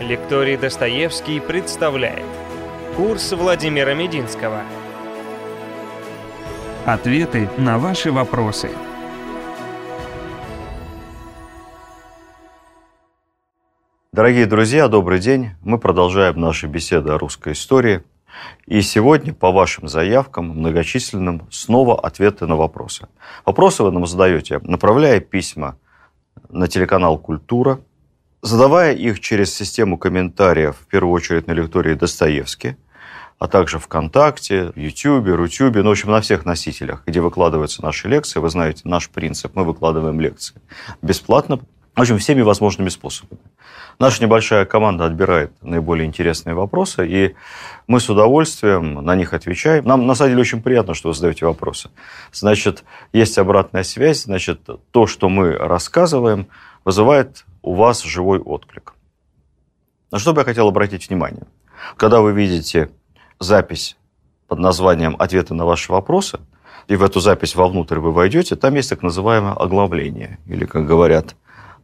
Лекторий Достоевский представляет Курс Владимира Мединского Ответы на ваши вопросы Дорогие друзья, добрый день. Мы продолжаем наши беседы о русской истории. И сегодня по вашим заявкам многочисленным снова ответы на вопросы. Вопросы вы нам задаете, направляя письма на телеканал «Культура», задавая их через систему комментариев, в первую очередь на лектории Достоевский, а также ВКонтакте, Ютубе, Рутюбе, ну, в общем, на всех носителях, где выкладываются наши лекции. Вы знаете, наш принцип, мы выкладываем лекции бесплатно, в общем, всеми возможными способами. Наша небольшая команда отбирает наиболее интересные вопросы, и мы с удовольствием на них отвечаем. Нам, на самом деле, очень приятно, что вы задаете вопросы. Значит, есть обратная связь, значит, то, что мы рассказываем, вызывает у вас живой отклик. На что бы я хотел обратить внимание? Когда вы видите запись под названием «Ответы на ваши вопросы», и в эту запись вовнутрь вы войдете, там есть так называемое оглавление, или, как говорят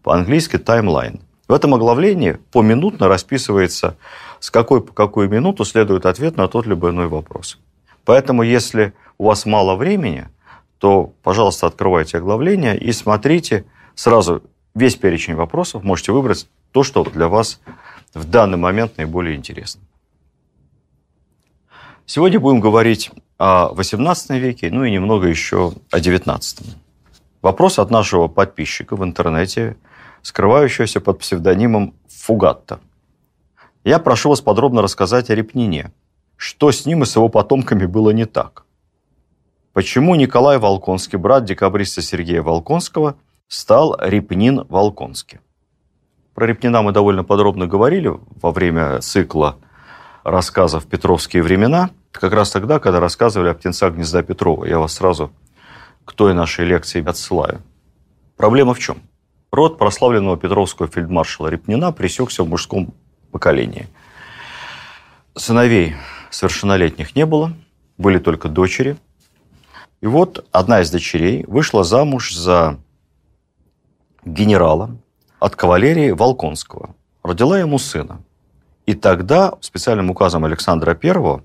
по-английски, таймлайн. В этом оглавлении поминутно расписывается, с какой по какую минуту следует ответ на тот либо иной вопрос. Поэтому, если у вас мало времени, то, пожалуйста, открывайте оглавление и смотрите сразу весь перечень вопросов, можете выбрать то, что для вас в данный момент наиболее интересно. Сегодня будем говорить о XVIII веке, ну и немного еще о XIX. Вопрос от нашего подписчика в интернете, скрывающегося под псевдонимом Фугатта. Я прошу вас подробно рассказать о Репнине. Что с ним и с его потомками было не так? Почему Николай Волконский, брат декабриста Сергея Волконского, стал Репнин Волконский. Про Репнина мы довольно подробно говорили во время цикла рассказов «Петровские времена», как раз тогда, когда рассказывали о птенцах гнезда Петрова. Я вас сразу к той нашей лекции отсылаю. Проблема в чем? Род прославленного петровского фельдмаршала Репнина пресекся в мужском поколении. Сыновей совершеннолетних не было, были только дочери. И вот одна из дочерей вышла замуж за генерала от кавалерии Волконского. Родила ему сына. И тогда специальным указом Александра I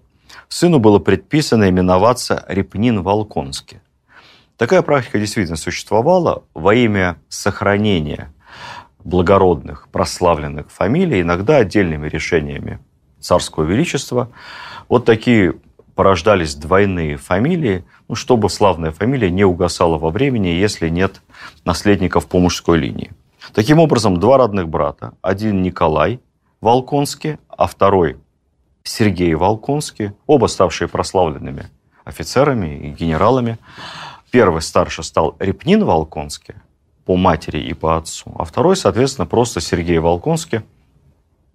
сыну было предписано именоваться Репнин Волконский. Такая практика действительно существовала во имя сохранения благородных, прославленных фамилий, иногда отдельными решениями царского величества. Вот такие порождались двойные фамилии, ну, чтобы славная фамилия не угасала во времени, если нет наследников по мужской линии. Таким образом, два родных брата, один Николай Волконский, а второй Сергей Волконский, оба ставшие прославленными офицерами и генералами. Первый старше стал Репнин Волконский по матери и по отцу, а второй, соответственно, просто Сергей Волконский,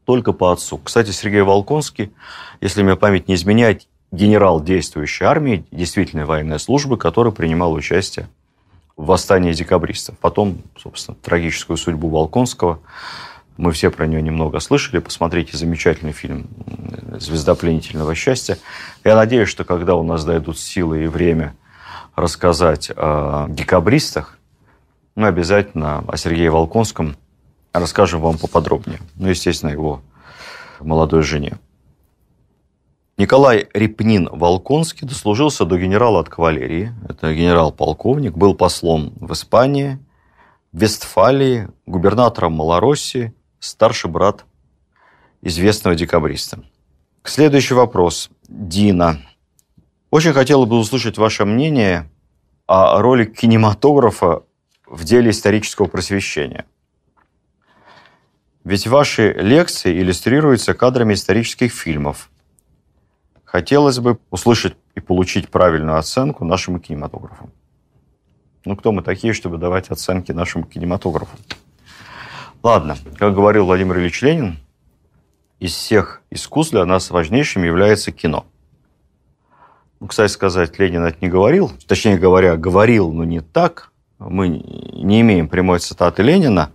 только по отцу. Кстати, Сергей Волконский, если мне память не изменяет, генерал действующей армии, действительной военной службы, который принимал участие в восстании декабристов. Потом, собственно, трагическую судьбу Волконского. Мы все про нее немного слышали. Посмотрите замечательный фильм «Звезда пленительного счастья». Я надеюсь, что когда у нас дойдут силы и время рассказать о декабристах, мы обязательно о Сергее Волконском расскажем вам поподробнее. Ну, естественно, его молодой жене. Николай Репнин Волконский дослужился до генерала от кавалерии. Это генерал-полковник, был послом в Испании, в Вестфалии, губернатором Малороссии, старший брат известного декабриста. Следующий вопрос. Дина. Очень хотела бы услышать ваше мнение о роли кинематографа в деле исторического просвещения. Ведь ваши лекции иллюстрируются кадрами исторических фильмов – Хотелось бы услышать и получить правильную оценку нашему кинематографу. Ну, кто мы такие, чтобы давать оценки нашему кинематографу? Ладно, как говорил Владимир Ильич Ленин, из всех искусств для нас важнейшим является кино. Ну, кстати сказать, Ленин это не говорил. Точнее говоря, говорил, но не так. Мы не имеем прямой цитаты Ленина.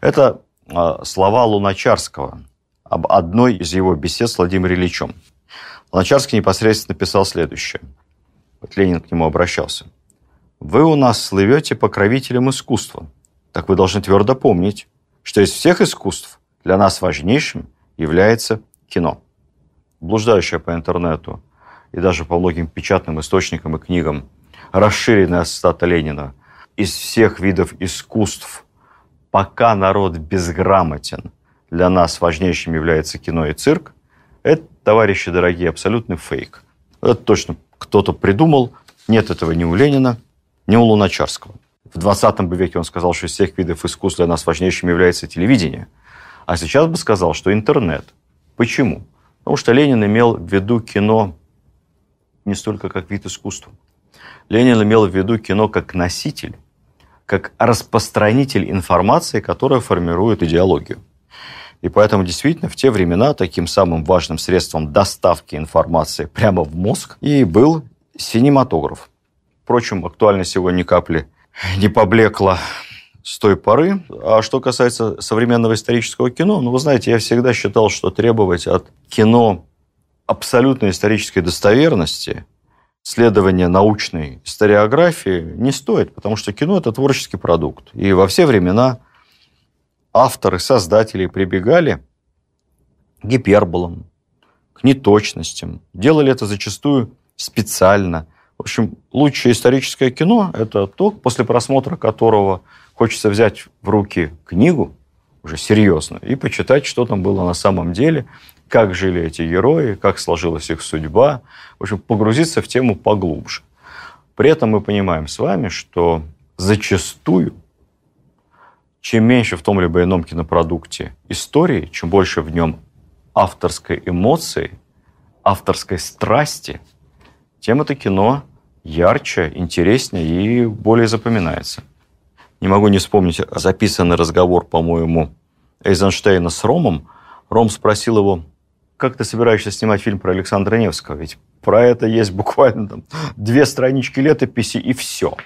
Это а, слова Луначарского об одной из его бесед с Владимиром Ильичем. Луначарский непосредственно писал следующее. Вот Ленин к нему обращался. «Вы у нас слывете покровителем искусства. Так вы должны твердо помнить, что из всех искусств для нас важнейшим является кино. Блуждающая по интернету и даже по многим печатным источникам и книгам расширенная цитата Ленина из всех видов искусств, пока народ безграмотен, для нас важнейшим является кино и цирк, это, товарищи дорогие, абсолютный фейк. Это точно кто-то придумал. Нет этого ни у Ленина, ни у Луначарского. В 20 веке он сказал, что из всех видов искусства для нас важнейшим является телевидение. А сейчас бы сказал, что интернет. Почему? Потому что Ленин имел в виду кино не столько как вид искусства. Ленин имел в виду кино как носитель, как распространитель информации, которая формирует идеологию. И поэтому действительно в те времена таким самым важным средством доставки информации прямо в мозг и был синематограф. Впрочем, актуально сегодня ни капли не поблекла с той поры. А что касается современного исторического кино, ну, вы знаете, я всегда считал, что требовать от кино абсолютной исторической достоверности, следования научной историографии не стоит, потому что кино – это творческий продукт. И во все времена авторы, создатели прибегали к гиперболам, к неточностям. Делали это зачастую специально. В общем, лучшее историческое кино – это то, после просмотра которого хочется взять в руки книгу, уже серьезно, и почитать, что там было на самом деле, как жили эти герои, как сложилась их судьба. В общем, погрузиться в тему поглубже. При этом мы понимаем с вами, что зачастую чем меньше в том либо ином кинопродукте истории, чем больше в нем авторской эмоции, авторской страсти, тем это кино ярче, интереснее и более запоминается. Не могу не вспомнить записанный разговор, по-моему, Эйзенштейна с Ромом. Ром спросил его, как ты собираешься снимать фильм про Александра Невского? Ведь про это есть буквально там, две странички летописи и все.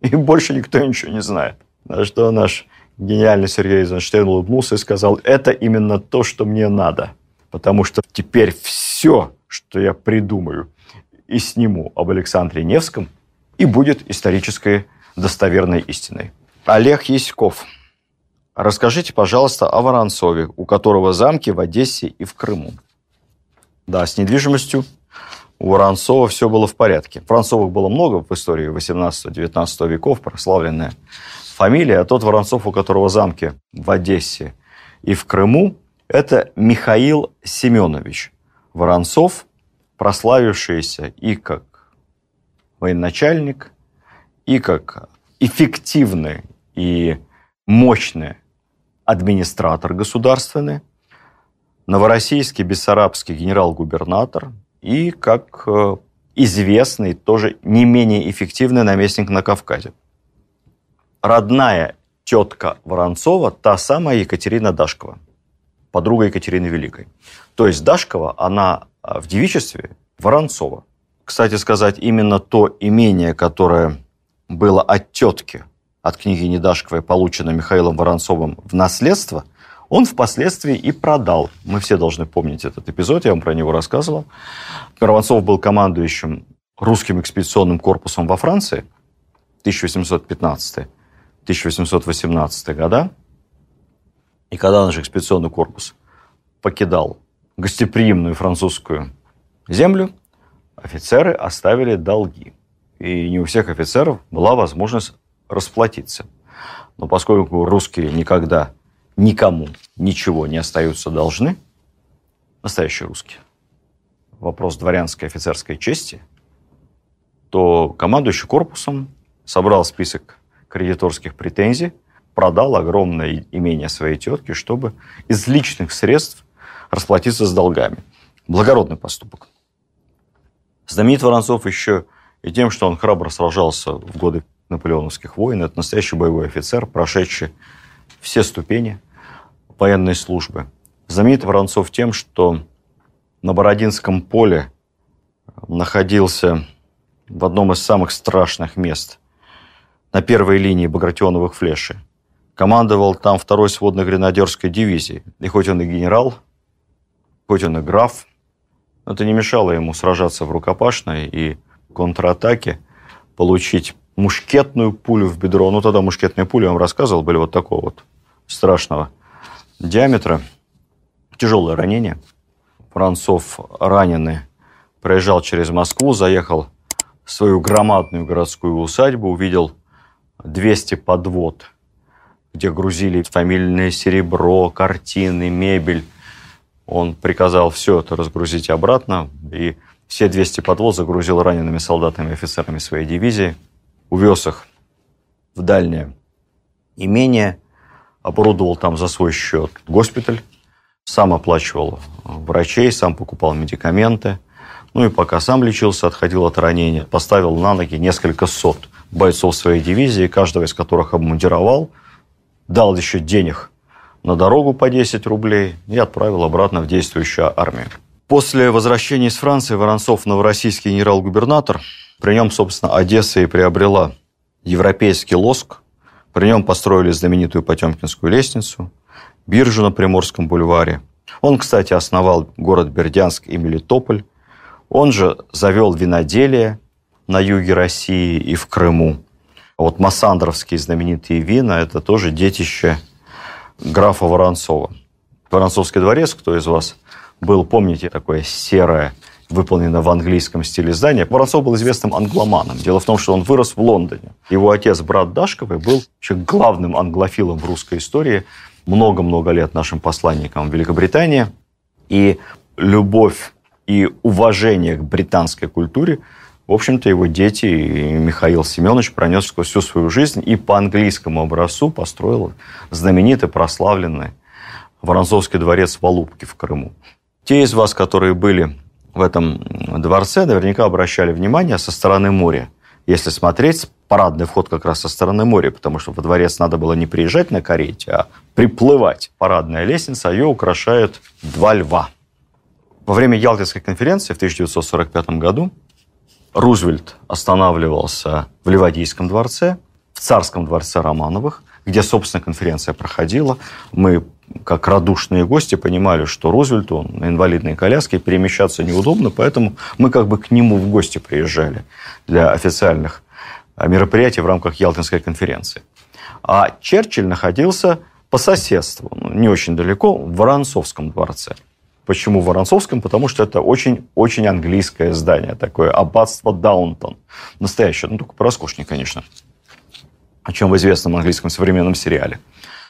И больше никто ничего не знает. На что наш гениальный Сергей Эйзенштейн улыбнулся и сказал, это именно то, что мне надо. Потому что теперь все, что я придумаю и сниму об Александре Невском, и будет исторической достоверной истиной. Олег Яськов. Расскажите, пожалуйста, о Воронцове, у которого замки в Одессе и в Крыму. Да, с недвижимостью у Воронцова все было в порядке. Воронцовых было много в истории 18-19 веков, прославленная фамилия, а тот Воронцов, у которого замки в Одессе и в Крыму, это Михаил Семенович Воронцов, прославившийся и как военачальник, и как эффективный и мощный администратор государственный, новороссийский бессарабский генерал-губернатор и как э, известный, тоже не менее эффективный наместник на Кавказе родная тетка Воронцова та самая Екатерина Дашкова, подруга Екатерины Великой. То есть Дашкова, она а, в девичестве Воронцова. Кстати сказать, именно то имение, которое было от тетки, от книги Дашковой, получено Михаилом Воронцовым в наследство, он впоследствии и продал. Мы все должны помнить этот эпизод, я вам про него рассказывал. Воронцов был командующим русским экспедиционным корпусом во Франции, 1815 1818 года. И когда наш экспедиционный корпус покидал гостеприимную французскую землю, офицеры оставили долги. И не у всех офицеров была возможность расплатиться. Но поскольку русские никогда никому ничего не остаются должны, настоящие русские, вопрос дворянской офицерской чести, то командующий корпусом собрал список кредиторских претензий, продал огромное имение своей тетки, чтобы из личных средств расплатиться с долгами. Благородный поступок. Знаменит Воронцов еще и тем, что он храбро сражался в годы наполеоновских войн. Это настоящий боевой офицер, прошедший все ступени военной службы. Знаменит Воронцов тем, что на Бородинском поле находился в одном из самых страшных мест на первой линии Багратионовых флеши. Командовал там второй сводной гренадерской дивизии. И хоть он и генерал, хоть он и граф, это не мешало ему сражаться в рукопашной и контратаке, получить мушкетную пулю в бедро. Ну, тогда мушкетные пули, я вам рассказывал, были вот такого вот страшного диаметра. тяжелое ранение. Воронцов раненый проезжал через Москву, заехал в свою громадную городскую усадьбу, увидел 200 подвод, где грузили фамильное серебро, картины, мебель. Он приказал все это разгрузить обратно, и все 200 подвод загрузил ранеными солдатами и офицерами своей дивизии, увез их в дальнее имение, оборудовал там за свой счет госпиталь, сам оплачивал врачей, сам покупал медикаменты. Ну и пока сам лечился, отходил от ранения, поставил на ноги несколько сот бойцов своей дивизии, каждого из которых обмундировал, дал еще денег на дорогу по 10 рублей и отправил обратно в действующую армию. После возвращения из Франции Воронцов, новороссийский генерал-губернатор, при нем, собственно, Одесса и приобрела европейский лоск, при нем построили знаменитую Потемкинскую лестницу, биржу на Приморском бульваре. Он, кстати, основал город Бердянск и Мелитополь. Он же завел виноделие на юге России и в Крыму. Вот массандровские знаменитые вина – это тоже детище графа Воронцова. Воронцовский дворец, кто из вас был, помните, такое серое, выполнено в английском стиле здание. Воронцов был известным англоманом. Дело в том, что он вырос в Лондоне. Его отец, брат Дашковый, был еще главным англофилом в русской истории. Много-много лет нашим посланником в Великобритании. И любовь и уважение к британской культуре, в общем-то, его дети и Михаил Семенович пронес сквозь всю свою жизнь и по английскому образцу построил знаменитый, прославленный Воронцовский дворец в Алубке в Крыму. Те из вас, которые были в этом дворце, наверняка обращали внимание со стороны моря. Если смотреть, парадный вход как раз со стороны моря, потому что во дворец надо было не приезжать на карете, а приплывать. Парадная лестница, ее украшают два льва. Во время Ялтинской конференции в 1945 году Рузвельт останавливался в Ливадийском дворце, в царском дворце Романовых, где, собственно, конференция проходила. Мы как радушные гости понимали, что Рузвельту на инвалидной коляске перемещаться неудобно, поэтому мы как бы к нему в гости приезжали для официальных а, мероприятий в рамках Ялтинской конференции. А Черчилль находился по соседству, ну, не очень далеко, в Воронцовском дворце. Почему в Воронцовском? Потому что это очень-очень английское здание, такое аббатство Даунтон. Настоящее, ну только пороскошнее, конечно, о чем в известном английском современном сериале.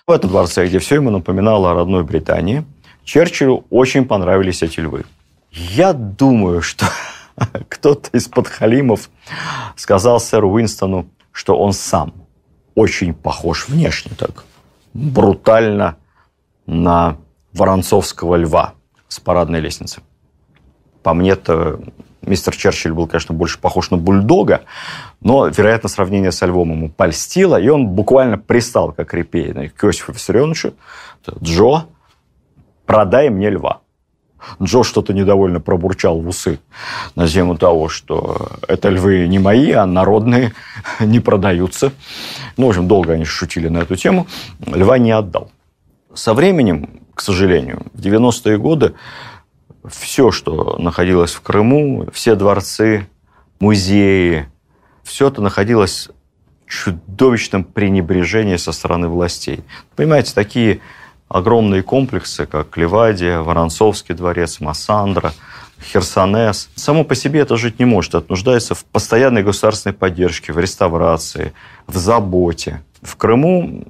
В этом дворце, где все ему напоминало о родной Британии, Черчиллю очень понравились эти львы. Я думаю, что кто-то из подхалимов сказал сэру Уинстону, что он сам очень похож внешне так, брутально на Воронцовского льва с парадной лестницы. По мне-то мистер Черчилль был, конечно, больше похож на бульдога, но, вероятно, сравнение со львом ему польстило, и он буквально пристал, как репейный, к Иосифу Виссарионовичу. «Джо, продай мне льва». Джо что-то недовольно пробурчал в усы на тему того, что это львы не мои, а народные, не продаются. Ну, в общем, долго они шутили на эту тему. Льва не отдал. Со временем, к сожалению, в 90-е годы все, что находилось в Крыму, все дворцы, музеи, все это находилось в чудовищном пренебрежении со стороны властей. Понимаете, такие огромные комплексы, как Ливадия, Воронцовский дворец, Массандра, Херсонес. Само по себе это жить не может. Это нуждается в постоянной государственной поддержке, в реставрации, в заботе. В Крыму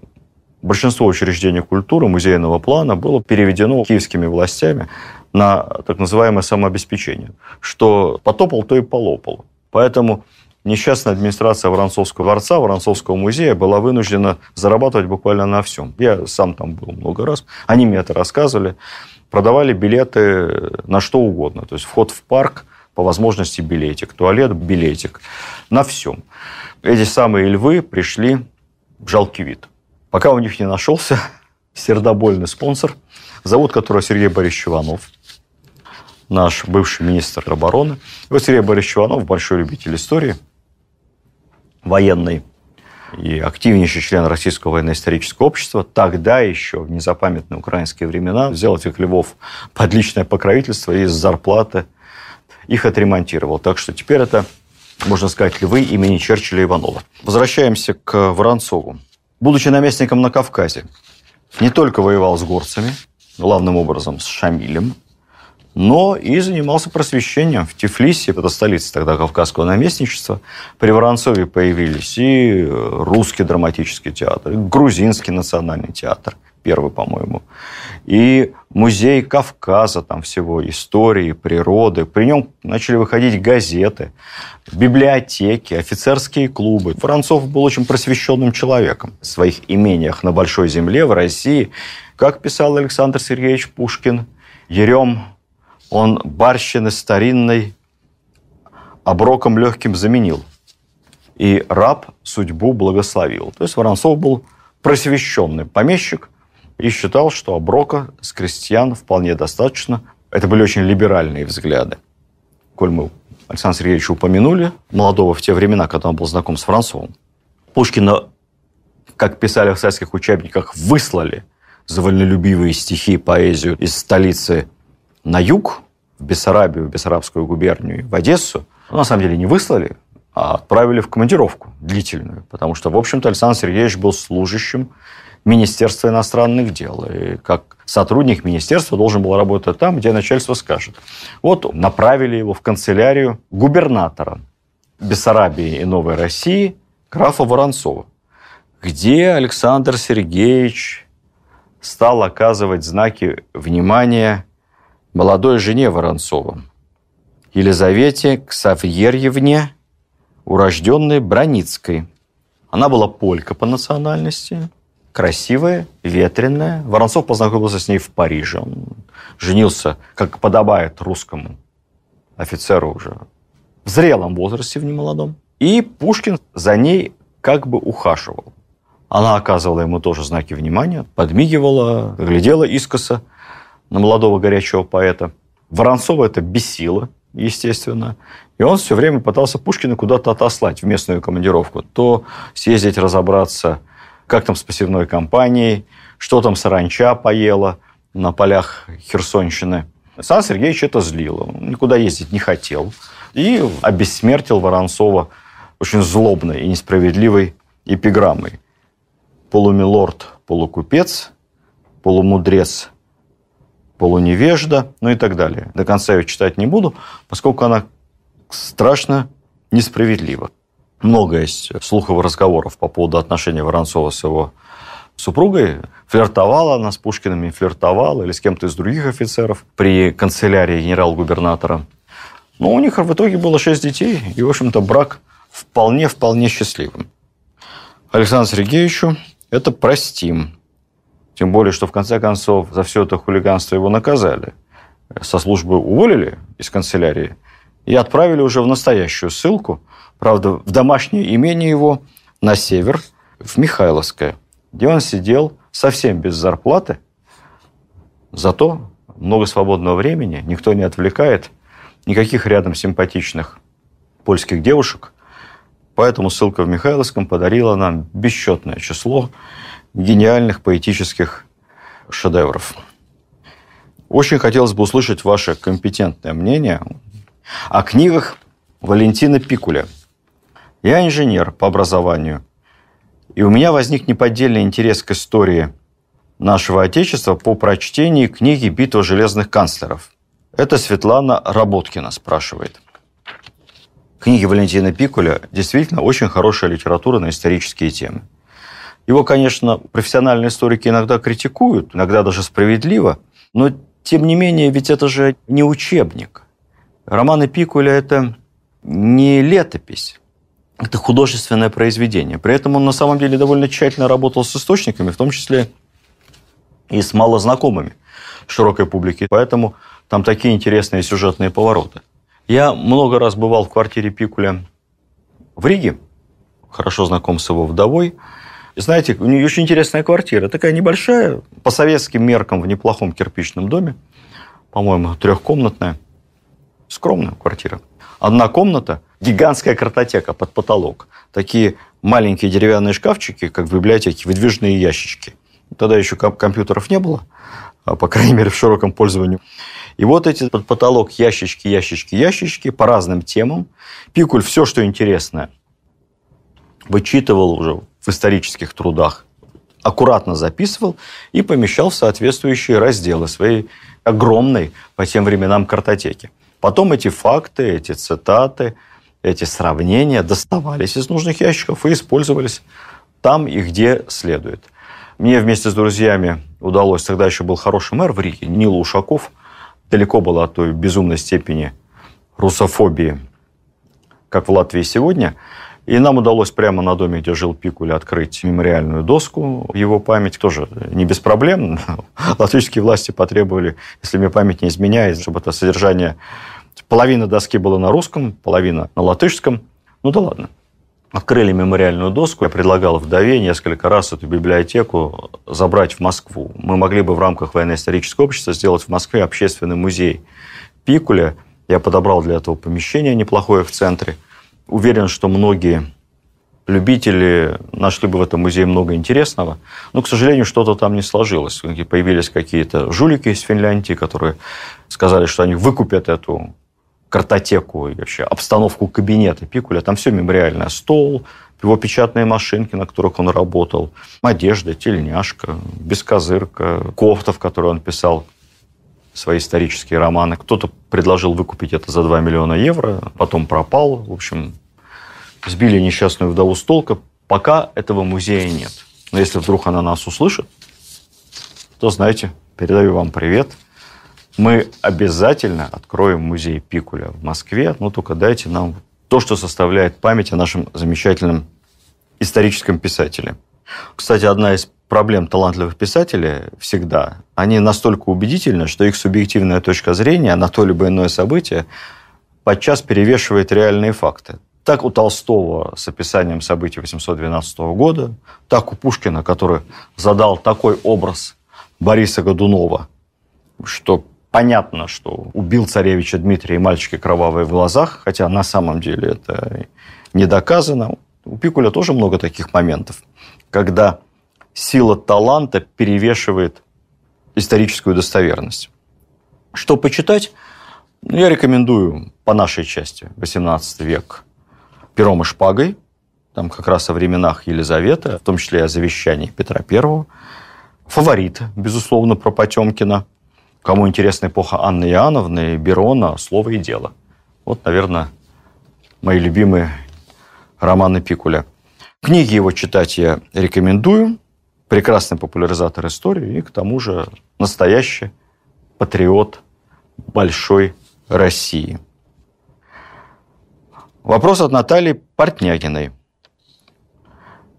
большинство учреждений культуры музейного плана было переведено киевскими властями на так называемое самообеспечение. Что потопал, то и полопал. Поэтому несчастная администрация Воронцовского дворца, Воронцовского музея была вынуждена зарабатывать буквально на всем. Я сам там был много раз. Они мне это рассказывали. Продавали билеты на что угодно. То есть вход в парк, по возможности билетик, туалет, билетик. На всем. Эти самые львы пришли в жалкий вид. Пока у них не нашелся сердобольный спонсор, зовут которого Сергей Борисович Иванов, наш бывший министр обороны. И вот Сергей Борисович Иванов, большой любитель истории – военный и активнейший член Российского военно-исторического общества, тогда еще, в незапамятные украинские времена, взял этих львов под личное покровительство и из зарплаты их отремонтировал. Так что теперь это, можно сказать, львы имени Черчилля Иванова. Возвращаемся к Воронцову. Будучи наместником на Кавказе, не только воевал с горцами, главным образом с Шамилем, но и занимался просвещением. В Тифлисе, это столица тогда Кавказского наместничества, при Воронцове появились и русский драматический театр, и грузинский национальный театр, первый, по-моему, и музей Кавказа, там всего истории, природы. При нем начали выходить газеты, библиотеки, офицерские клубы. Воронцов был очень просвещенным человеком. В своих имениях на Большой Земле, в России, как писал Александр Сергеевич Пушкин, Ерем он барщины старинной оброком легким заменил. И раб судьбу благословил. То есть Воронцов был просвещенный помещик и считал, что оброка с крестьян вполне достаточно. Это были очень либеральные взгляды. Коль мы Александра Сергеевича упомянули, молодого в те времена, когда он был знаком с Воронцовым, Пушкина, как писали в советских учебниках, выслали за вольнолюбивые стихи и поэзию из столицы на юг, в Бессарабию, в Бессарабскую губернию, в Одессу, ну, на самом деле не выслали, а отправили в командировку длительную, потому что, в общем-то, Александр Сергеевич был служащим Министерства иностранных дел. И как сотрудник министерства должен был работать там, где начальство скажет. Вот направили его в канцелярию губернатора Бессарабии и Новой России графа Воронцова, где Александр Сергеевич стал оказывать знаки внимания молодой жене Воронцова, Елизавете Ксавьерьевне, урожденной Броницкой. Она была полька по национальности, красивая, ветреная. Воронцов познакомился с ней в Париже. Он женился, как подобает русскому офицеру уже в зрелом возрасте, в немолодом. И Пушкин за ней как бы ухаживал. Она оказывала ему тоже знаки внимания, подмигивала, глядела искоса на молодого горячего поэта. Воронцова это бесило, естественно. И он все время пытался Пушкина куда-то отослать в местную командировку. То съездить разобраться, как там с посевной компанией, что там саранча поела на полях Херсонщины. Сан Сергеевич это злило. Он никуда ездить не хотел. И обессмертил Воронцова очень злобной и несправедливой эпиграммой. Полумилорд, полукупец, полумудрец, полуневежда, ну и так далее. До конца ее читать не буду, поскольку она страшно несправедлива. Много есть слухов и разговоров по поводу отношений Воронцова с его супругой. Флиртовала она с Пушкиным, флиртовала или с кем-то из других офицеров при канцелярии генерал-губернатора. Но у них в итоге было шесть детей, и, в общем-то, брак вполне-вполне счастливым. Александру Сергеевичу это простим. Тем более, что в конце концов за все это хулиганство его наказали. Со службы уволили из канцелярии и отправили уже в настоящую ссылку, правда, в домашнее имение его на север, в Михайловское, где он сидел совсем без зарплаты, зато много свободного времени, никто не отвлекает, никаких рядом симпатичных польских девушек. Поэтому ссылка в Михайловском подарила нам бесчетное число гениальных поэтических шедевров. Очень хотелось бы услышать ваше компетентное мнение о книгах Валентина Пикуля. Я инженер по образованию, и у меня возник неподдельный интерес к истории нашего Отечества по прочтении книги «Битва железных канцлеров». Это Светлана Работкина спрашивает. Книги Валентина Пикуля действительно очень хорошая литература на исторические темы. Его, конечно, профессиональные историки иногда критикуют, иногда даже справедливо, но тем не менее, ведь это же не учебник. Романы Пикуля – это не летопись, это художественное произведение. При этом он на самом деле довольно тщательно работал с источниками, в том числе и с малознакомыми широкой публике. Поэтому там такие интересные сюжетные повороты. Я много раз бывал в квартире Пикуля в Риге, хорошо знаком с его вдовой. И знаете, у нее очень интересная квартира. Такая небольшая, по советским меркам, в неплохом кирпичном доме. По-моему, трехкомнатная. Скромная квартира. Одна комната, гигантская картотека под потолок. Такие маленькие деревянные шкафчики, как в библиотеке, выдвижные ящички. Тогда еще компьютеров не было, а, по крайней мере, в широком пользовании. И вот эти под потолок ящички, ящички, ящички по разным темам. Пикуль все, что интересное, вычитывал уже в исторических трудах аккуратно записывал и помещал в соответствующие разделы своей огромной по тем временам картотеки. Потом эти факты, эти цитаты, эти сравнения доставались из нужных ящиков и использовались там и где следует. Мне вместе с друзьями удалось, тогда еще был хороший мэр в Риге, Нил Ушаков, далеко было от той безумной степени русофобии, как в Латвии сегодня – и нам удалось прямо на доме, где жил Пикуль, открыть мемориальную доску его память. Тоже не без проблем. Латвийские власти потребовали, если мне память не изменяет, чтобы это содержание... Половина доски была на русском, половина на латышском. Ну да ладно. Открыли мемориальную доску. Я предлагал вдове несколько раз эту библиотеку забрать в Москву. Мы могли бы в рамках военно-исторического общества сделать в Москве общественный музей Пикуля. Я подобрал для этого помещение неплохое в центре – Уверен, что многие любители нашли бы в этом музее много интересного, но, к сожалению, что-то там не сложилось. Появились какие-то жулики из Финляндии, которые сказали, что они выкупят эту картотеку вообще обстановку кабинета Пикуля. Там все мемориальное. Стол, его печатные машинки, на которых он работал, одежда, тельняшка, бескозырка, кофта, в которой он писал свои исторические романы. Кто-то предложил выкупить это за 2 миллиона евро, потом пропал. В общем, сбили несчастную вдову с толка. Пока этого музея нет. Но если вдруг она нас услышит, то, знаете, передаю вам привет. Мы обязательно откроем музей Пикуля в Москве, но только дайте нам то, что составляет память о нашем замечательном историческом писателе. Кстати, одна из проблем талантливых писателей всегда, они настолько убедительны, что их субъективная точка зрения на то либо иное событие подчас перевешивает реальные факты. Так у Толстого с описанием событий 812 года, так у Пушкина, который задал такой образ Бориса Годунова, что понятно, что убил царевича Дмитрия и мальчики кровавые в глазах, хотя на самом деле это не доказано. У Пикуля тоже много таких моментов, когда сила таланта перевешивает историческую достоверность. Что почитать? Ну, я рекомендую по нашей части 18 век пером и шпагой, там как раз о временах Елизаветы, в том числе и о завещании Петра I. Фаворит, безусловно, про Потемкина. Кому интересна эпоха Анны Иоанновны, Берона, «Слово и дело». Вот, наверное, мои любимые романы Пикуля. Книги его читать я рекомендую. Прекрасный популяризатор истории и, к тому же, настоящий патриот большой России. Вопрос от Натальи Портнягиной.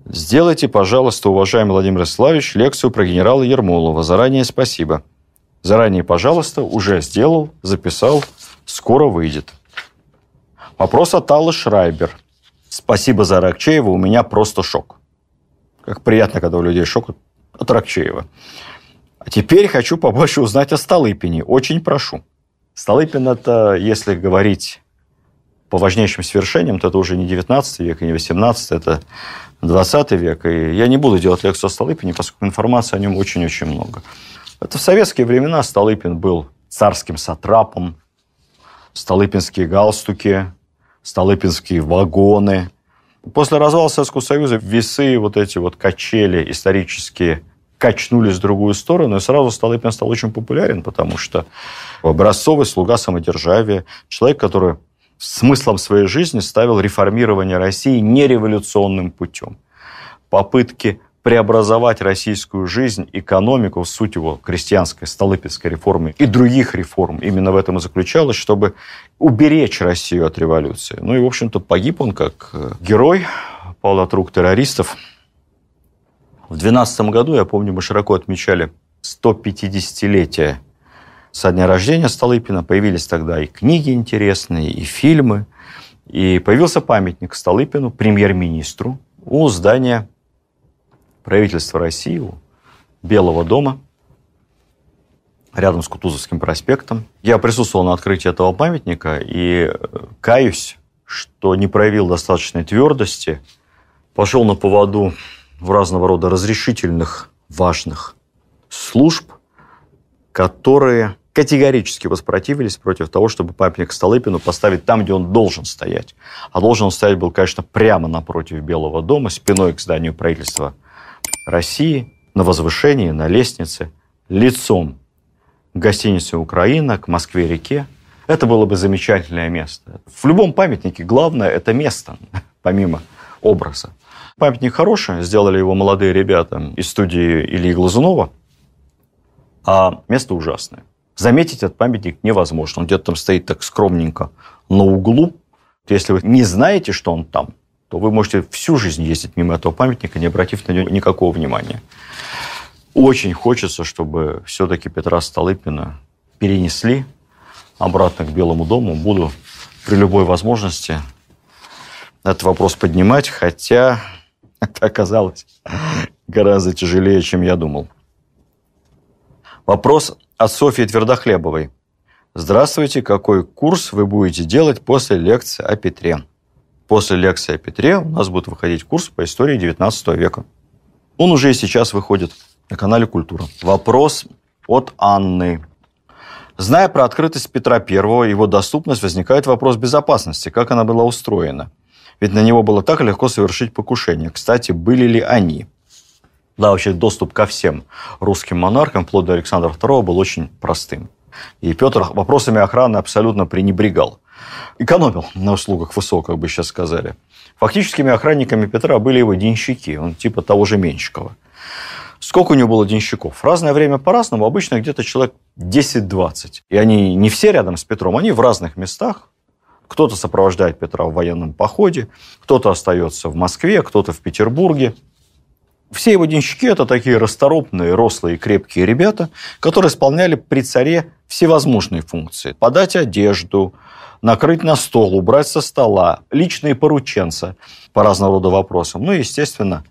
Сделайте, пожалуйста, уважаемый Владимир Ярославович, лекцию про генерала Ермолова. Заранее спасибо. Заранее, пожалуйста, уже сделал, записал, скоро выйдет. Вопрос от Аллы Шрайбер. Спасибо за Ракчеева, у меня просто шок. Как приятно, когда у людей шок от Ракчеева. А теперь хочу побольше узнать о Столыпине. Очень прошу. Столыпин – это, если говорить по важнейшим свершениям, то это уже не 19 век и не 18, это 20 век. И я не буду делать лекцию о Столыпине, поскольку информации о нем очень-очень много. Это в советские времена Столыпин был царским сатрапом, столыпинские галстуки, столыпинские вагоны. После развала Советского Союза весы, вот эти вот качели исторические качнулись в другую сторону, и сразу Столыпин стал очень популярен, потому что образцовый слуга самодержавия, человек, который смыслом своей жизни ставил реформирование России нереволюционным путем. Попытки преобразовать российскую жизнь, экономику, суть его крестьянской, столыпинской реформы и других реформ именно в этом и заключалось, чтобы уберечь Россию от революции. Ну и, в общем-то, погиб он как э, герой, пал от рук террористов. В 2012 году, я помню, мы широко отмечали 150-летие со дня рождения Столыпина. Появились тогда и книги интересные, и фильмы. И появился памятник Столыпину, премьер-министру, у здания правительства России, у Белого дома, рядом с Кутузовским проспектом. Я присутствовал на открытии этого памятника и э, каюсь, что не проявил достаточной твердости, пошел на поводу в разного рода разрешительных, важных служб, которые категорически воспротивились против того, чтобы памятник Столыпину поставить там, где он должен стоять. А должен он стоять был, конечно, прямо напротив Белого дома, спиной к зданию правительства России. на возвышении, на лестнице, лицом к гостинице «Украина», к Москве-реке. Это было бы замечательное место. В любом памятнике главное – это место, помимо образа. Памятник хороший, сделали его молодые ребята из студии Ильи Глазунова, а место ужасное. Заметить этот памятник невозможно. Он где-то там стоит так скромненько на углу. Если вы не знаете, что он там, то вы можете всю жизнь ездить мимо этого памятника, не обратив на него никакого внимания. Очень хочется, чтобы все-таки Петра Столыпина перенесли обратно к Белому дому. Буду при любой возможности этот вопрос поднимать, хотя это оказалось гораздо тяжелее, чем я думал. Вопрос от Софьи Твердохлебовой. Здравствуйте, какой курс вы будете делать после лекции о Петре? После лекции о Петре у нас будет выходить курс по истории XIX века. Он уже и сейчас выходит на канале «Культура». Вопрос от Анны. Зная про открытость Петра I его доступность, возникает вопрос безопасности, как она была устроена. Ведь на него было так легко совершить покушение. Кстати, были ли они? Да, вообще доступ ко всем русским монархам, вплоть до Александра II, был очень простым. И Петр вопросами охраны абсолютно пренебрегал. Экономил на услугах ВСО, как бы сейчас сказали. Фактическими охранниками Петра были его денщики, он типа того же Менщикова. Сколько у него было денщиков? Разное время по-разному, обычно где-то человек 10-20. И они не все рядом с Петром, они в разных местах. Кто-то сопровождает Петра в военном походе, кто-то остается в Москве, кто-то в Петербурге. Все его денщики – это такие расторопные, рослые, крепкие ребята, которые исполняли при царе всевозможные функции. Подать одежду, накрыть на стол, убрать со стола, личные порученцы по разного рода вопросам. Ну и, естественно,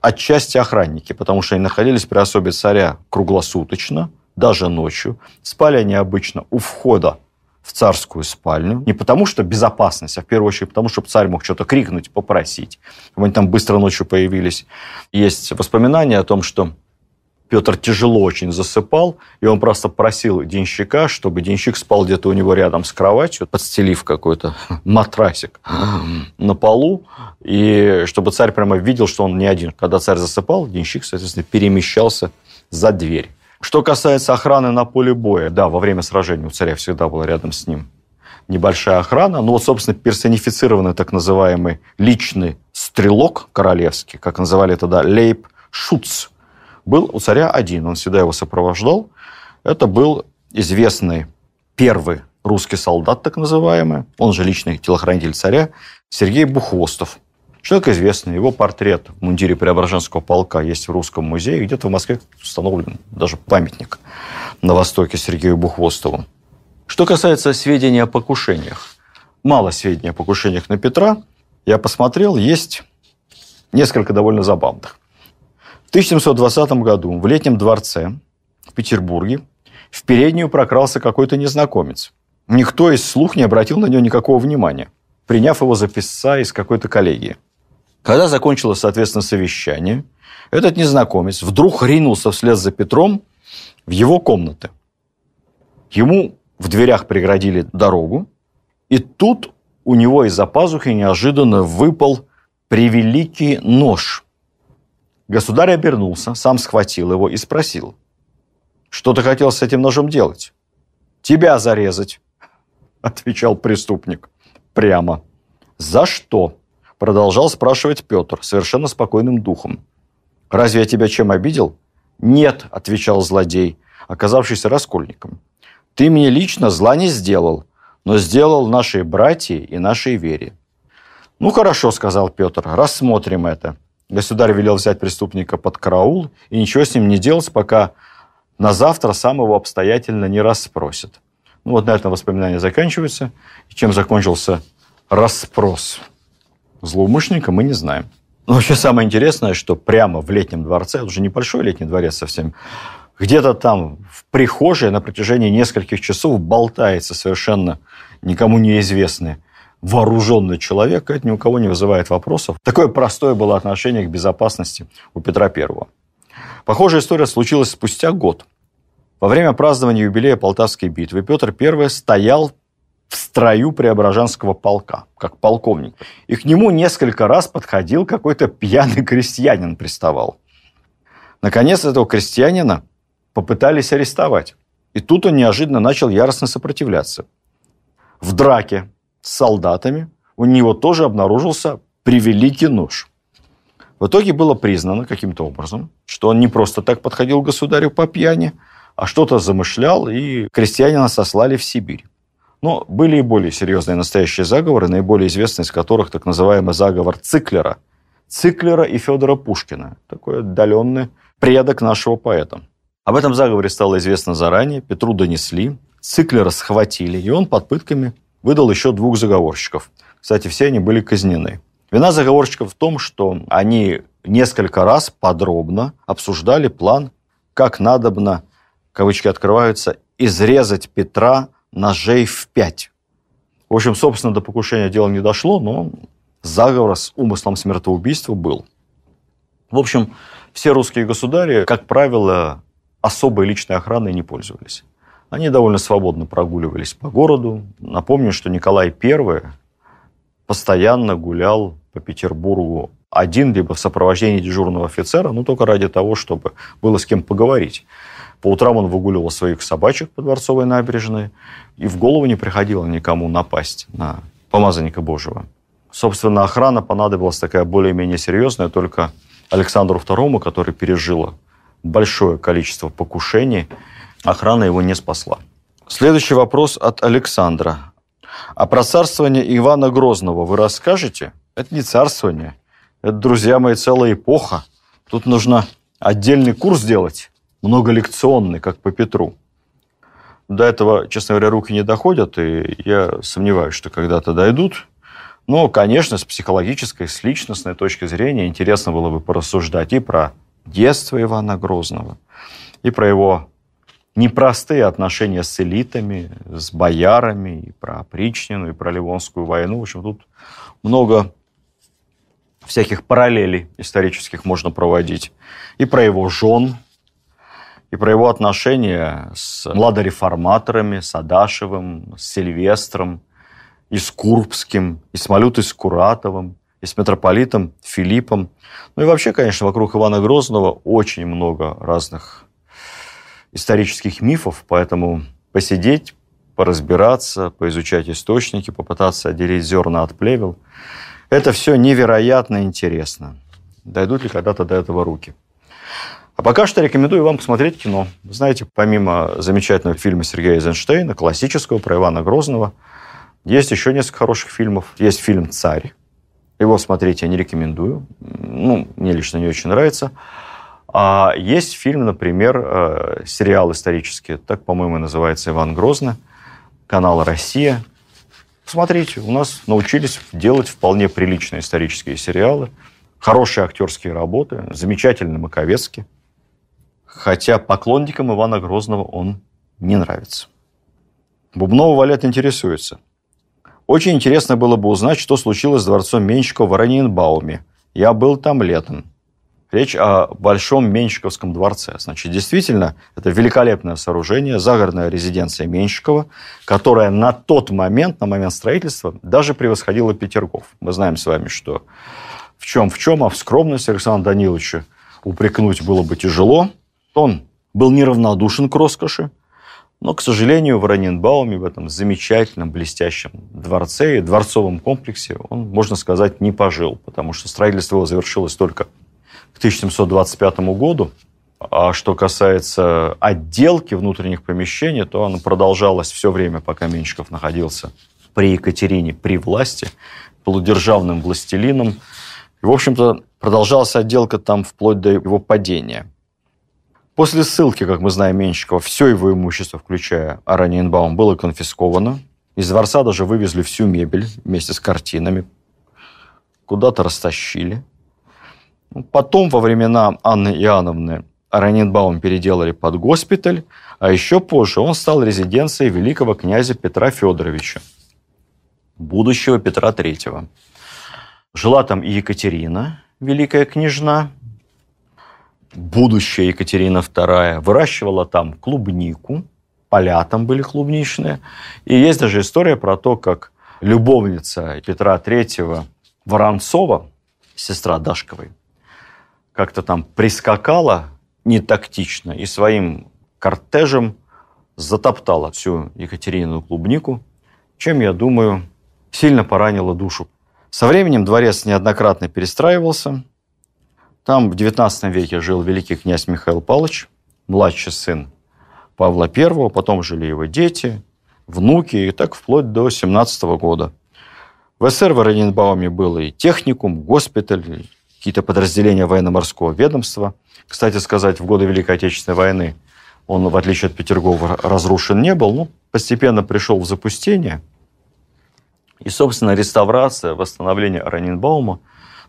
отчасти охранники, потому что они находились при особе царя круглосуточно, даже ночью. Спали они обычно у входа в царскую спальню. Не потому, что безопасность, а в первую очередь потому, чтобы царь мог что-то крикнуть, попросить. Они там быстро ночью появились. Есть воспоминания о том, что Петр тяжело очень засыпал, и он просто просил денщика, чтобы денщик спал где-то у него рядом с кроватью, подстелив какой-то матрасик на полу, и чтобы царь прямо видел, что он не один. Когда царь засыпал, денщик, соответственно, перемещался за дверь. Что касается охраны на поле боя, да, во время сражения у царя всегда была рядом с ним небольшая охрана. Ну вот, собственно, персонифицированный так называемый личный стрелок королевский, как называли тогда, лейб шуц, был у царя один. Он всегда его сопровождал. Это был известный первый русский солдат, так называемый, он же личный телохранитель царя, Сергей Бухвостов. Человек известный, его портрет в мундире Преображенского полка есть в Русском музее, где-то в Москве установлен даже памятник на Востоке Сергею Бухвостову. Что касается сведений о покушениях, мало сведений о покушениях на Петра. Я посмотрел, есть несколько довольно забавных. В 1720 году в летнем дворце в Петербурге в переднюю прокрался какой-то незнакомец. Никто из слух не обратил на него никакого внимания, приняв его за писца из какой-то коллегии. Когда закончилось, соответственно, совещание, этот незнакомец вдруг ринулся вслед за Петром в его комнаты. Ему в дверях преградили дорогу, и тут у него из-за пазухи неожиданно выпал превеликий нож. Государь обернулся, сам схватил его и спросил, «Что ты хотел с этим ножом делать?» «Тебя зарезать», — отвечал преступник. Прямо. «За что?» Продолжал спрашивать Петр, совершенно спокойным духом. «Разве я тебя чем обидел?» «Нет», – отвечал злодей, оказавшийся раскольником. «Ты мне лично зла не сделал, но сделал нашей братье и нашей вере». «Ну, хорошо», – сказал Петр, – «рассмотрим это». Государь велел взять преступника под караул и ничего с ним не делать, пока на завтра сам его обстоятельно не расспросит. Ну, вот на этом воспоминания заканчиваются. И чем закончился расспрос? злоумышленника мы не знаем. Но вообще самое интересное, что прямо в летнем дворце, это уже небольшой летний дворец совсем, где-то там в прихожей на протяжении нескольких часов болтается совершенно никому неизвестный вооруженный человек, это ни у кого не вызывает вопросов. Такое простое было отношение к безопасности у Петра Первого. Похожая история случилась спустя год. Во время празднования юбилея Полтавской битвы Петр I стоял в строю Преображенского полка, как полковник. И к нему несколько раз подходил какой-то пьяный крестьянин приставал. Наконец, этого крестьянина попытались арестовать. И тут он неожиданно начал яростно сопротивляться. В драке с солдатами у него тоже обнаружился превеликий нож. В итоге было признано каким-то образом, что он не просто так подходил к государю по пьяни, а что-то замышлял, и крестьянина сослали в Сибирь. Но были и более серьезные настоящие заговоры, наиболее известный из которых так называемый заговор Циклера. Циклера и Федора Пушкина. Такой отдаленный предок нашего поэта. Об этом заговоре стало известно заранее, Петру донесли, Циклера схватили, и он под пытками выдал еще двух заговорщиков. Кстати, все они были казнены. Вина заговорщиков в том, что они несколько раз подробно обсуждали план, как надобно, кавычки открываются, изрезать Петра ножей в пять. В общем, собственно, до покушения дело не дошло, но заговор с умыслом смертоубийства был. В общем, все русские государи, как правило, особой личной охраной не пользовались. Они довольно свободно прогуливались по городу. Напомню, что Николай I постоянно гулял по Петербургу один, либо в сопровождении дежурного офицера, ну, только ради того, чтобы было с кем поговорить. По утрам он выгуливал своих собачек по Дворцовой набережной, и в голову не приходило никому напасть на помазанника Божьего. Собственно, охрана понадобилась такая более-менее серьезная только Александру II, который пережил большое количество покушений, охрана его не спасла. Следующий вопрос от Александра. А про царствование Ивана Грозного вы расскажете? Это не царствование. Это, друзья мои, целая эпоха. Тут нужно отдельный курс делать, многолекционный, как по Петру. До этого, честно говоря, руки не доходят, и я сомневаюсь, что когда-то дойдут. Но, конечно, с психологической, с личностной точки зрения интересно было бы порассуждать и про детство Ивана Грозного, и про его непростые отношения с элитами, с боярами, и про опричнину, и про Ливонскую войну. В общем, тут много всяких параллелей исторических можно проводить. И про его жен, и про его отношения с младореформаторами, с Адашевым, с Сильвестром, и с Курбским, и с Малютой Скуратовым, и с митрополитом Филиппом. Ну и вообще, конечно, вокруг Ивана Грозного очень много разных исторических мифов, поэтому посидеть, поразбираться, поизучать источники, попытаться отделить зерна от плевел – это все невероятно интересно. Дойдут ли когда-то до этого руки? А пока что рекомендую вам посмотреть кино. Знаете, помимо замечательного фильма Сергея Эйзенштейна, классического про Ивана Грозного, есть еще несколько хороших фильмов. Есть фильм «Царь». Его смотреть я не рекомендую. Ну, мне лично не очень нравится. А есть фильм, например, э, сериал исторический, так, по-моему, называется «Иван Грозный», канал «Россия». Смотрите, у нас научились делать вполне приличные исторические сериалы, хорошие актерские работы, замечательный Маковецкий. Хотя поклонникам Ивана Грозного он не нравится. Бубнова Валет интересуется. Очень интересно было бы узнать, что случилось с дворцом Менщикова в Ораниенбауме. Я был там летом. Речь о Большом Менщиковском дворце. Значит, действительно, это великолепное сооружение, загородная резиденция Менщикова, которая на тот момент, на момент строительства, даже превосходила Петергоф. Мы знаем с вами, что в чем в чем, а в скромности Александра Даниловича упрекнуть было бы тяжело. Он был неравнодушен к роскоши, но, к сожалению, в Раненбауме, в этом замечательном, блестящем дворце и дворцовом комплексе он, можно сказать, не пожил, потому что строительство его завершилось только 1725 году. А что касается отделки внутренних помещений, то она продолжалась все время, пока Меньшиков находился при Екатерине, при власти, полудержавным властелином. И, в общем-то, продолжалась отделка там вплоть до его падения. После ссылки, как мы знаем, Меньшикова, все его имущество, включая Араньенбаум, было конфисковано. Из дворца даже вывезли всю мебель вместе с картинами. Куда-то растащили. Потом, во времена Анны Иоанновны, Раненбаум переделали под госпиталь, а еще позже он стал резиденцией великого князя Петра Федоровича, будущего Петра III. Жила там и Екатерина, великая княжна, будущая Екатерина II, выращивала там клубнику, поля там были клубничные. И есть даже история про то, как любовница Петра III Воронцова, сестра Дашковой, как-то там прискакала не тактично и своим кортежем затоптала всю Екатеринину клубнику, чем, я думаю, сильно поранила душу. Со временем дворец неоднократно перестраивался. Там в XIX веке жил великий князь Михаил Павлович, младший сын Павла I, потом жили его дети, внуки, и так вплоть до 17 года. В СССР в Оренбауме был и техникум, госпиталь, какие-то подразделения военно-морского ведомства. Кстати сказать, в годы Великой Отечественной войны он, в отличие от Петергофа, разрушен не был, но постепенно пришел в запустение. И, собственно, реставрация, восстановление Раненбаума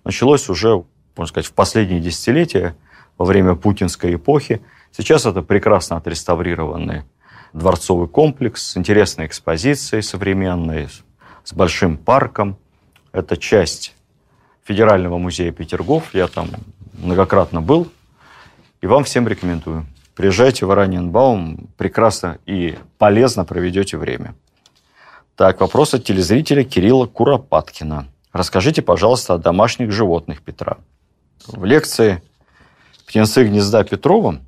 началось уже, можно сказать, в последние десятилетия, во время путинской эпохи. Сейчас это прекрасно отреставрированный дворцовый комплекс с интересной экспозицией современной, с большим парком. Это часть Федерального музея Петергоф. Я там многократно был. И вам всем рекомендую. Приезжайте в Араньенбаум, прекрасно и полезно проведете время. Так, вопрос от телезрителя Кирилла Куропаткина. Расскажите, пожалуйста, о домашних животных Петра. В лекции «Птенцы гнезда Петрова»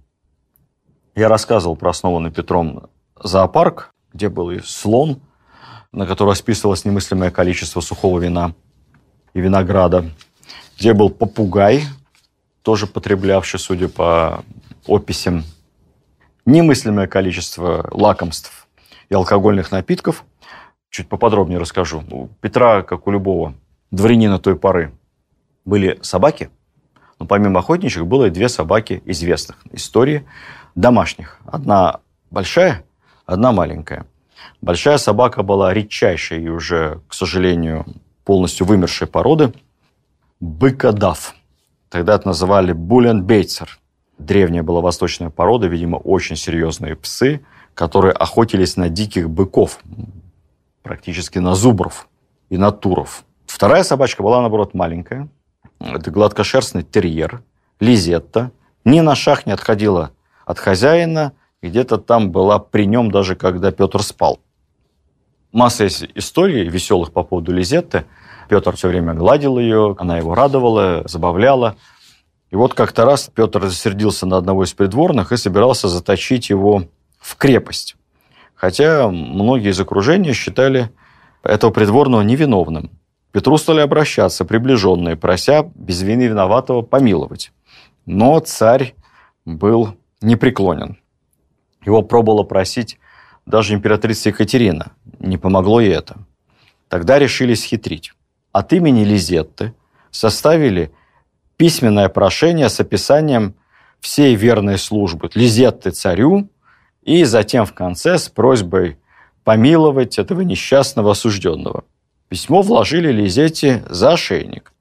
я рассказывал про основанный Петром зоопарк, где был и слон, на который списывалось немыслимое количество сухого вина и винограда, где был попугай, тоже потреблявший, судя по описям, немыслимое количество лакомств и алкогольных напитков. Чуть поподробнее расскажу. У Петра, как у любого дворянина той поры, были собаки, но помимо охотничьих было и две собаки известных истории домашних. Одна большая, одна маленькая. Большая собака была редчайшей и уже, к сожалению, полностью вымершей породы. Быкодав. Тогда это называли буленбейцер. Древняя была восточная порода, видимо, очень серьезные псы, которые охотились на диких быков, практически на зубров и на туров. Вторая собачка была, наоборот, маленькая. Это гладкошерстный терьер, Лизетта. Ни на шаг не отходила от хозяина, где-то там была при нем даже когда Петр спал масса историй веселых по поводу Лизетты. Петр все время гладил ее, она его радовала, забавляла. И вот как-то раз Петр рассердился на одного из придворных и собирался заточить его в крепость. Хотя многие из окружения считали этого придворного невиновным. Петру стали обращаться приближенные, прося без вины виноватого помиловать. Но царь был непреклонен. Его пробовала просить даже императрица Екатерина. Не помогло и это. Тогда решили схитрить. От имени Лизетты составили письменное прошение с описанием всей верной службы Лизетты царю и затем в конце с просьбой помиловать этого несчастного осужденного. Письмо вложили Лизетте за ошейник.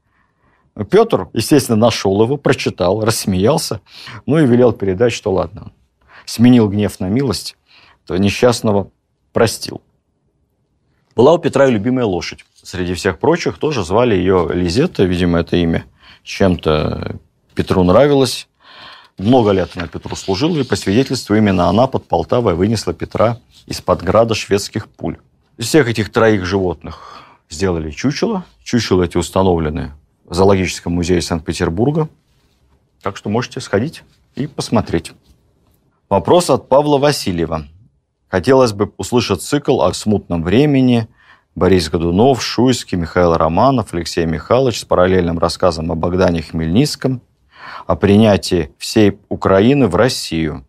Петр, естественно, нашел его, прочитал, рассмеялся, ну и велел передать, что ладно. Сменил гнев на милость то несчастного простил. Была у Петра и любимая лошадь. Среди всех прочих тоже звали ее Лизетта, видимо, это имя чем-то Петру нравилось. Много лет она Петру служила, и по свидетельству именно она под Полтавой вынесла Петра из-под града шведских пуль. Из всех этих троих животных сделали чучело. Чучело эти установлены в Зоологическом музее Санкт-Петербурга. Так что можете сходить и посмотреть. Вопрос от Павла Васильева. Хотелось бы услышать цикл о смутном времени, Борис Годунов, Шуйский, Михаил Романов, Алексей Михайлович с параллельным рассказом о Богдане Хмельницком, о принятии всей Украины в Россию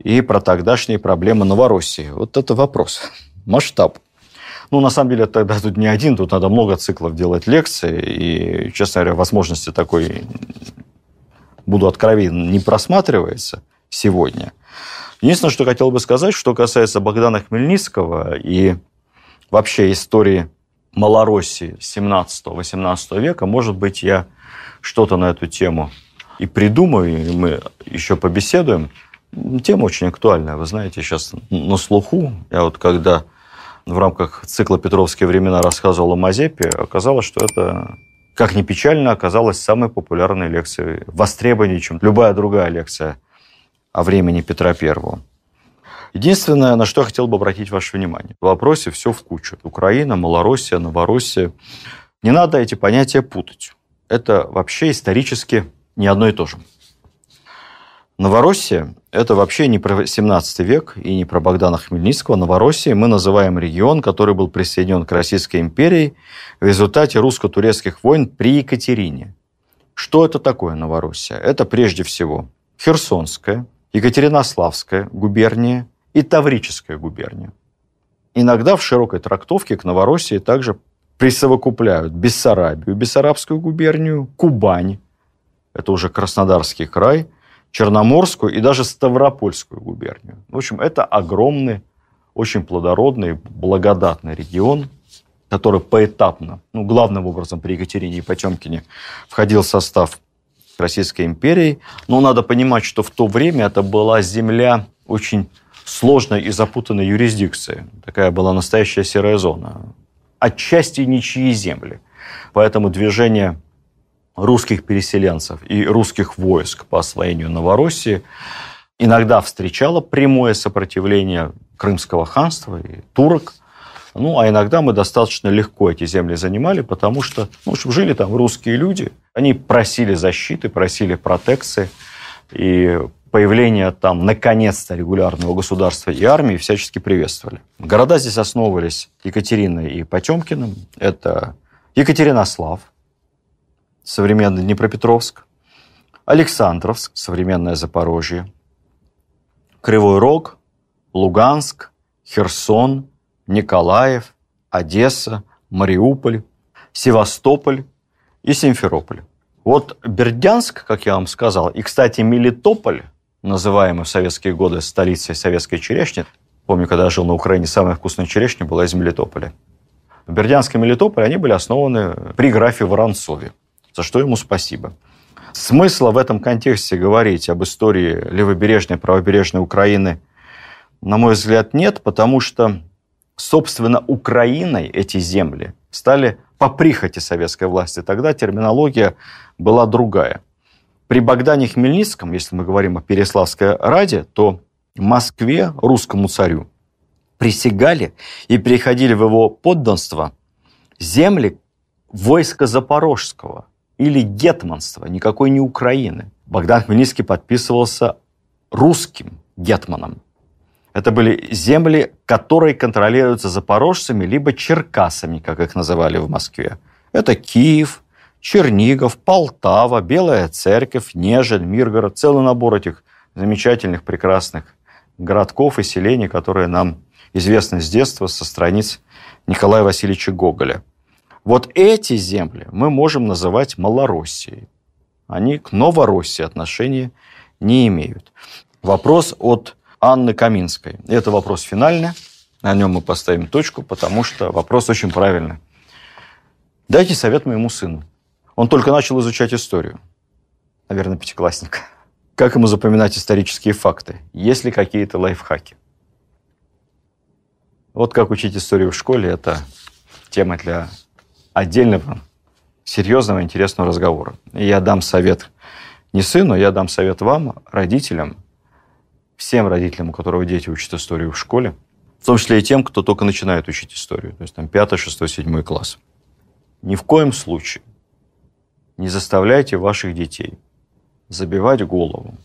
и про тогдашние проблемы Новороссии. Вот это вопрос. Масштаб. Ну, на самом деле, тогда тут не один, тут надо много циклов делать лекции, и, честно говоря, возможности такой, буду откровенен, не просматривается сегодня. Единственное, что хотел бы сказать, что касается Богдана Хмельницкого и вообще истории Малороссии 17-18 века, может быть, я что-то на эту тему и придумаю, и мы еще побеседуем. Тема очень актуальная, вы знаете, сейчас на слуху. Я вот когда в рамках цикла «Петровские времена» рассказывал о Мазепе, оказалось, что это, как ни печально, оказалось самой популярной лекцией, востребованнее, чем любая другая лекция о времени Петра I. Единственное, на что я хотел бы обратить ваше внимание. В вопросе все в кучу. Украина, Малороссия, Новороссия. Не надо эти понятия путать. Это вообще исторически не одно и то же. Новороссия – это вообще не про 17 век и не про Богдана Хмельницкого. Новороссия мы называем регион, который был присоединен к Российской империи в результате русско-турецких войн при Екатерине. Что это такое Новороссия? Это прежде всего Херсонская, Екатеринославская губерния и Таврическая губерния. Иногда в широкой трактовке к Новороссии также присовокупляют Бессарабию, Бессарабскую губернию, Кубань, это уже Краснодарский край, Черноморскую и даже Ставропольскую губернию. В общем, это огромный, очень плодородный, благодатный регион, который поэтапно, ну, главным образом при Екатерине и Потемкине, входил в состав Российской империи. Но надо понимать, что в то время это была земля очень сложной и запутанной юрисдикции. Такая была настоящая серая зона. Отчасти ничьи земли. Поэтому движение русских переселенцев и русских войск по освоению Новороссии иногда встречало прямое сопротивление Крымского ханства и турок. Ну, а иногда мы достаточно легко эти земли занимали, потому что, ну, в жили там русские люди, они просили защиты, просили протекции, и появление там, наконец-то, регулярного государства и армии всячески приветствовали. Города здесь основывались Екатериной и Потемкиным. Это Екатеринослав, современный Днепропетровск, Александровск, современное Запорожье, Кривой Рог, Луганск, Херсон, Николаев, Одесса, Мариуполь, Севастополь и Симферополь. Вот Бердянск, как я вам сказал, и, кстати, Мелитополь, называемый в советские годы столицей советской черешни, помню, когда я жил на Украине, самая вкусная черешня была из Мелитополя. Бердянск и Мелитополь, они были основаны при графе Воронцове за что ему спасибо. Смысла в этом контексте говорить об истории левобережной, правобережной Украины, на мой взгляд, нет, потому что, собственно, Украиной эти земли стали по прихоти советской власти. Тогда терминология была другая. При Богдане Хмельницком, если мы говорим о Переславской Раде, то Москве русскому царю присягали и переходили в его подданство земли войска Запорожского – или гетманства, никакой не Украины. Богдан Хмельницкий подписывался русским гетманом. Это были земли, которые контролируются запорожцами, либо черкасами, как их называли в Москве. Это Киев, Чернигов, Полтава, Белая Церковь, Нежель, Миргород. Целый набор этих замечательных, прекрасных городков и селений, которые нам известны с детства со страниц Николая Васильевича Гоголя. Вот эти земли мы можем называть Малороссией. Они к Новороссии отношения не имеют. Вопрос от Анны Каминской. Это вопрос финальный. На нем мы поставим точку, потому что вопрос очень правильный. Дайте совет моему сыну. Он только начал изучать историю. Наверное, пятиклассник. Как ему запоминать исторические факты? Есть ли какие-то лайфхаки? Вот как учить историю в школе – это тема для отдельного серьезного, интересного разговора. Я дам совет не сыну, я дам совет вам, родителям, всем родителям, у которых дети учат историю в школе, в том числе и тем, кто только начинает учить историю, то есть там 5, 6, 7 класс. Ни в коем случае не заставляйте ваших детей забивать голову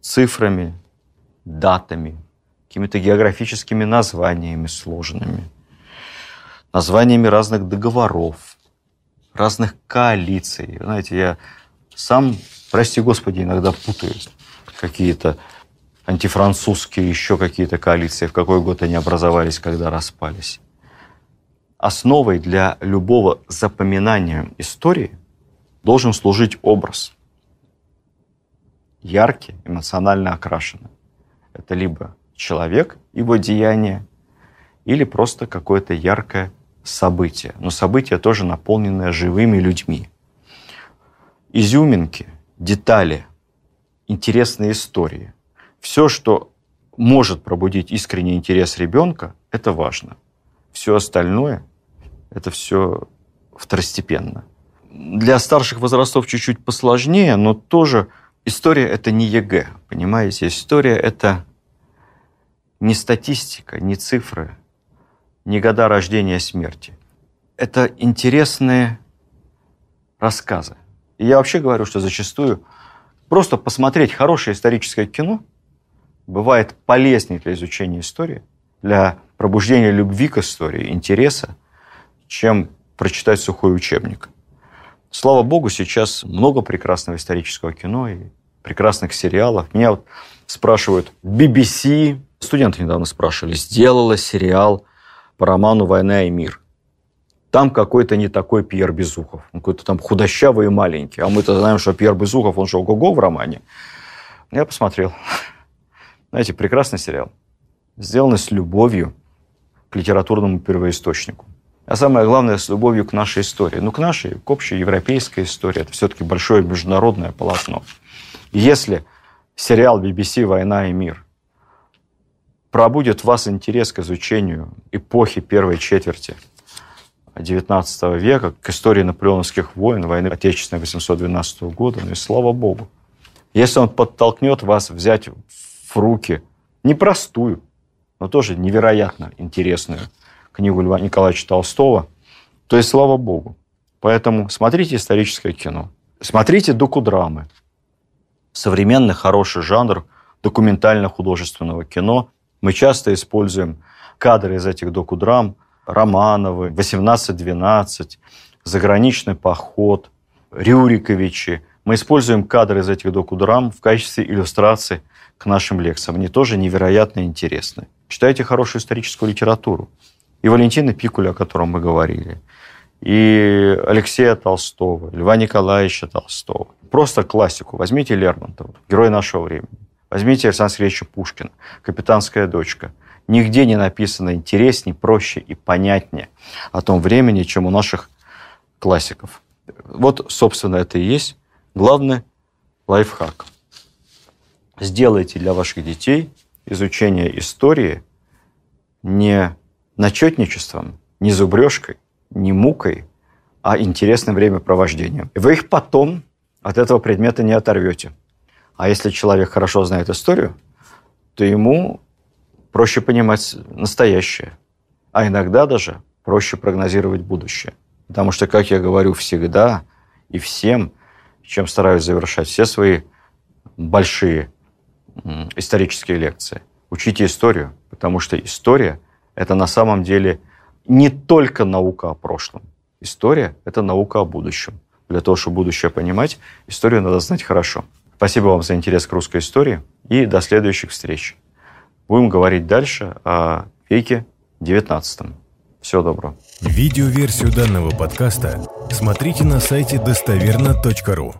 цифрами, датами, какими-то географическими названиями сложными – названиями разных договоров, разных коалиций. Знаете, я сам, прости господи, иногда путаюсь. Какие-то антифранцузские еще какие-то коалиции, в какой год они образовались, когда распались. Основой для любого запоминания истории должен служить образ. Яркий, эмоционально окрашенный. Это либо человек, его деяние, или просто какое-то яркое событие, но событие тоже наполненное живыми людьми. Изюминки, детали, интересные истории. Все, что может пробудить искренний интерес ребенка, это важно. Все остальное, это все второстепенно. Для старших возрастов чуть-чуть посложнее, но тоже история – это не ЕГЭ, понимаете? История – это не статистика, не цифры, не года рождения и смерти. Это интересные рассказы. И я вообще говорю, что зачастую Просто посмотреть хорошее историческое кино бывает полезнее для изучения истории, для пробуждения любви к истории, интереса, чем прочитать сухой учебник. Слава богу, сейчас много прекрасного исторического кино и прекрасных сериалов. Меня вот спрашивают, BBC, студенты недавно спрашивали, сделала сериал по роману «Война и мир». Там какой-то не такой Пьер Безухов. Он какой-то там худощавый и маленький. А мы-то знаем, что Пьер Безухов, он же ого-го в романе. Я посмотрел. Знаете, прекрасный сериал. Сделанный с любовью к литературному первоисточнику. А самое главное, с любовью к нашей истории. Ну, к нашей, к общей европейской истории. Это все-таки большое международное полотно. Если сериал BBC «Война и мир» пробудет в вас интерес к изучению эпохи первой четверти XIX века, к истории наполеоновских войн, войны Отечественной 812 года, ну и слава богу. Если он подтолкнет вас взять в руки непростую, но тоже невероятно интересную книгу Льва Николаевича Толстого, то есть слава богу. Поэтому смотрите историческое кино. Смотрите докудрамы. Современный хороший жанр документально-художественного кино. Мы часто используем кадры из этих докудрам, Романовы, 1812, заграничный поход, Рюриковичи. Мы используем кадры из этих докудрам в качестве иллюстрации к нашим лекциям. Они тоже невероятно интересны. Читайте хорошую историческую литературу. И Валентина Пикуля, о котором мы говорили, и Алексея Толстого, Льва Николаевича Толстого. Просто классику. Возьмите Лермонтова, герой нашего времени. Возьмите Александра Сергеевича Пушкина, «Капитанская дочка». Нигде не написано интереснее, проще и понятнее о том времени, чем у наших классиков. Вот, собственно, это и есть главный лайфхак. Сделайте для ваших детей изучение истории не начетничеством, не зубрежкой, не мукой, а интересным времяпровождением. Вы их потом от этого предмета не оторвете. А если человек хорошо знает историю, то ему проще понимать настоящее, а иногда даже проще прогнозировать будущее. Потому что, как я говорю всегда и всем, чем стараюсь завершать все свои большие исторические лекции, учите историю, потому что история – это на самом деле не только наука о прошлом. История – это наука о будущем. Для того, чтобы будущее понимать, историю надо знать хорошо. Спасибо вам за интерес к русской истории и до следующих встреч. Будем говорить дальше о веке XIX. Всего доброго. Видеоверсию данного подкаста смотрите на сайте достоверно.ру.